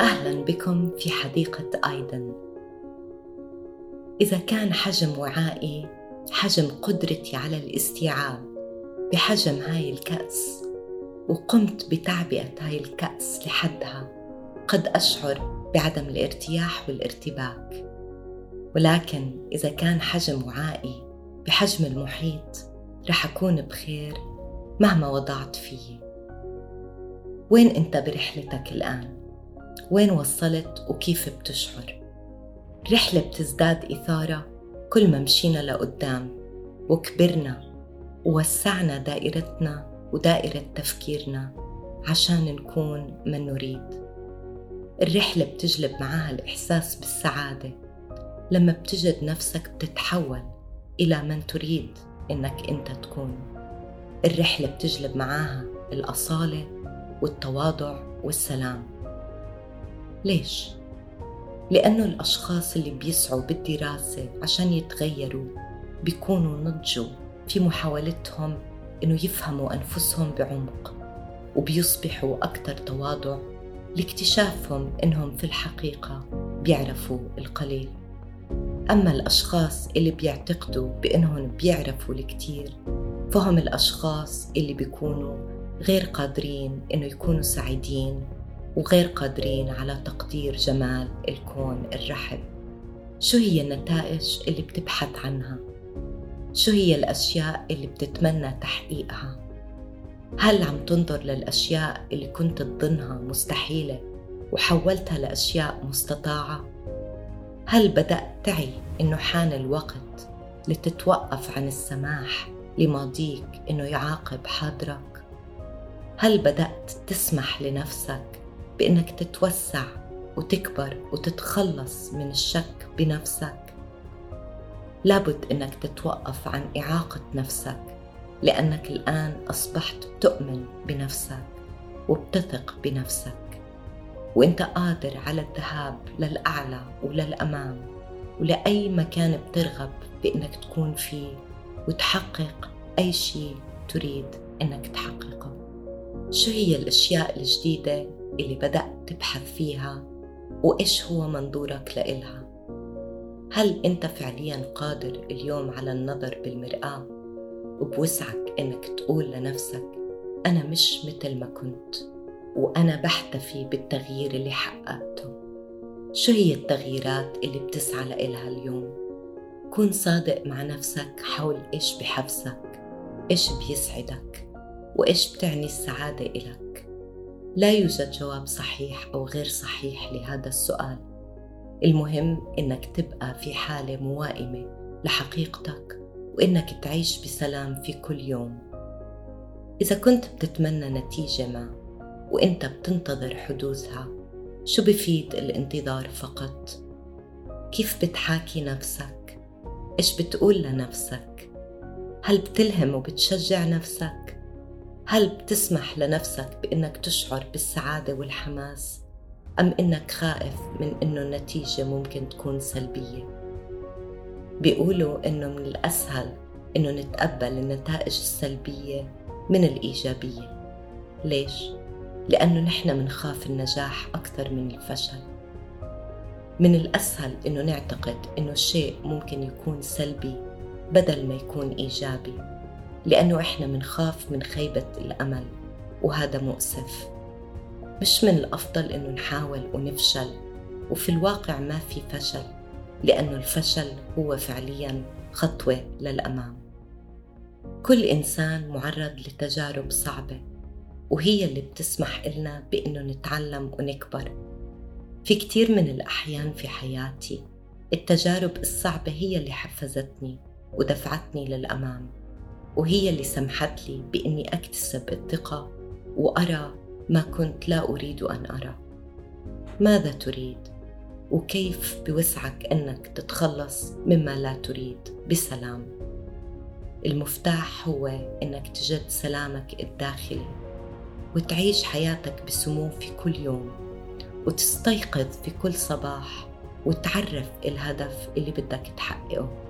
أهلا بكم في حديقة آيدن. إذا كان حجم وعائي حجم قدرتي على الاستيعاب بحجم هاي الكأس وقمت بتعبئة هاي الكأس لحدها قد أشعر بعدم الارتياح والارتباك. ولكن إذا كان حجم وعائي بحجم المحيط رح أكون بخير مهما وضعت فيه. وين أنت برحلتك الآن؟ وين وصلت وكيف بتشعر؟ رحلة بتزداد إثارة كل ما مشينا لقدام وكبرنا ووسعنا دائرتنا ودائرة تفكيرنا عشان نكون من نريد. الرحلة بتجلب معاها الإحساس بالسعادة. لما بتجد نفسك بتتحول إلى من تريد إنك أنت تكون. الرحلة بتجلب معاها الأصالة والتواضع والسلام. ليش؟ لأنه الأشخاص اللي بيسعوا بالدراسة عشان يتغيروا بيكونوا نضجوا في محاولتهم إنه يفهموا أنفسهم بعمق وبيصبحوا أكثر تواضع لاكتشافهم إنهم في الحقيقة بيعرفوا القليل أما الأشخاص اللي بيعتقدوا بإنهم بيعرفوا الكثير فهم الأشخاص اللي بيكونوا غير قادرين إنه يكونوا سعيدين وغير قادرين على تقدير جمال الكون الرحب شو هي النتائج اللي بتبحث عنها؟ شو هي الأشياء اللي بتتمنى تحقيقها؟ هل عم تنظر للأشياء اللي كنت تظنها مستحيلة وحولتها لأشياء مستطاعة؟ هل بدأت تعي إنه حان الوقت لتتوقف عن السماح لماضيك إنه يعاقب حاضرك؟ هل بدأت تسمح لنفسك بإنك تتوسع وتكبر وتتخلص من الشك بنفسك؟ لابد إنك تتوقف عن إعاقة نفسك لأنك الآن أصبحت تؤمن بنفسك وبتثق بنفسك وإنت قادر على الذهاب للأعلى وللأمام ولأي مكان بترغب بإنك تكون فيه وتحقق أي شيء تريد إنك تحققه شو هي الأشياء الجديدة اللي بدأت تبحث فيها وإيش هو منظورك لإلها؟ هل أنت فعليا قادر اليوم على النظر بالمرآة؟ وبوسعك إنك تقول لنفسك أنا مش مثل ما كنت وأنا بحتفي بالتغيير اللي حققته. شو هي التغييرات اللي بتسعى لإلها اليوم؟ كون صادق مع نفسك حول إيش بحفزك إيش بيسعدك وإيش بتعني السعادة إلك. لا يوجد جواب صحيح أو غير صحيح لهذا السؤال المهم إنك تبقى في حالة موائمة لحقيقتك وإنك تعيش بسلام في كل يوم إذا كنت بتتمنى نتيجة ما وإنت بتنتظر حدوثها شو بفيد الانتظار فقط؟ كيف بتحاكي نفسك؟ إيش بتقول لنفسك؟ هل بتلهم وبتشجع نفسك؟ هل بتسمح لنفسك بإنك تشعر بالسعادة والحماس؟ أم إنك خائف من إنه النتيجة ممكن تكون سلبية بيقولوا إنه من الأسهل إنه نتقبل النتائج السلبية من الإيجابية ليش؟ لأنه نحن منخاف النجاح أكثر من الفشل من الأسهل إنه نعتقد إنه الشيء ممكن يكون سلبي بدل ما يكون إيجابي لأنه إحنا منخاف من خيبة الأمل وهذا مؤسف. مش من الأفضل إنه نحاول ونفشل وفي الواقع ما في فشل لأنه الفشل هو فعليا خطوة للأمام. كل إنسان معرض لتجارب صعبة وهي اللي بتسمح إلنا بإنه نتعلم ونكبر. في كتير من الأحيان في حياتي التجارب الصعبة هي اللي حفزتني ودفعتني للأمام. وهي اللي سمحت لي بإني أكتسب الثقة وأرى ما كنت لا أريد أن أرى. ماذا تريد؟ وكيف بوسعك أنك تتخلص مما لا تريد؟ بسلام. المفتاح هو أنك تجد سلامك الداخلي وتعيش حياتك بسمو في كل يوم وتستيقظ في كل صباح وتعرف الهدف اللي بدك تحققه.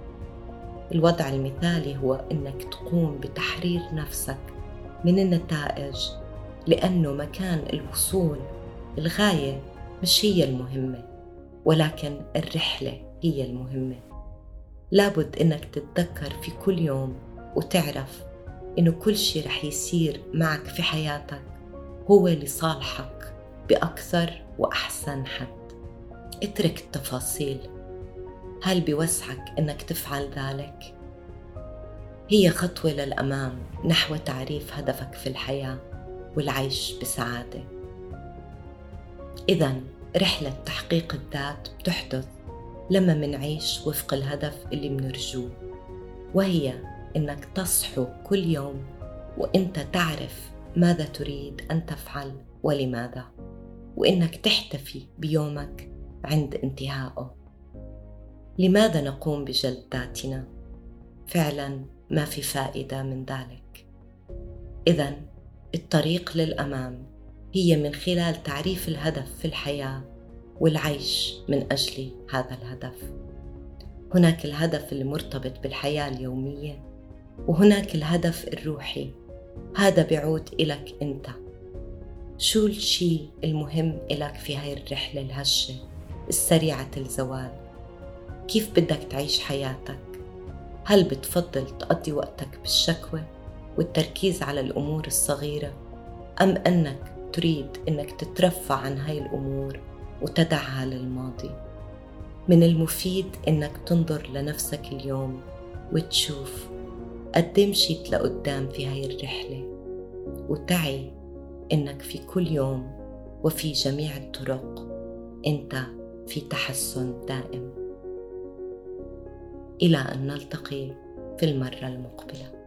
الوضع المثالي هو إنك تقوم بتحرير نفسك من النتائج لأنه مكان الوصول الغاية مش هي المهمة ولكن الرحلة هي المهمة. لابد إنك تتذكر في كل يوم وتعرف إنه كل شي رح يصير معك في حياتك هو لصالحك بأكثر وأحسن حد. اترك التفاصيل. هل بوسعك إنك تفعل ذلك؟ هي خطوة للأمام نحو تعريف هدفك في الحياة والعيش بسعادة إذا رحلة تحقيق الذات بتحدث لما منعيش وفق الهدف اللي منرجوه وهي إنك تصحو كل يوم وإنت تعرف ماذا تريد أن تفعل ولماذا وإنك تحتفي بيومك عند انتهائه لماذا نقوم بجلد ذاتنا فعلا ما في فائدة من ذلك. اذا الطريق للأمام هي من خلال تعريف الهدف في الحياة والعيش من أجل هذا الهدف. هناك الهدف المرتبط بالحياة اليومية وهناك الهدف الروحي. هذا بيعود إلك أنت. شو الشيء المهم إلك في هاي الرحلة الهشة السريعة الزوال؟ كيف بدك تعيش حياتك؟ هل بتفضل تقضي وقتك بالشكوى والتركيز على الأمور الصغيرة؟ أم أنك تريد أنك تترفع عن هاي الأمور وتدعها للماضي؟ من المفيد أنك تنظر لنفسك اليوم وتشوف قد مشيت لقدام في هاي الرحلة. وتعي إنك في كل يوم وفي جميع الطرق أنت في تحسن دائم. إلى أن نلتقي في المرة المقبلة.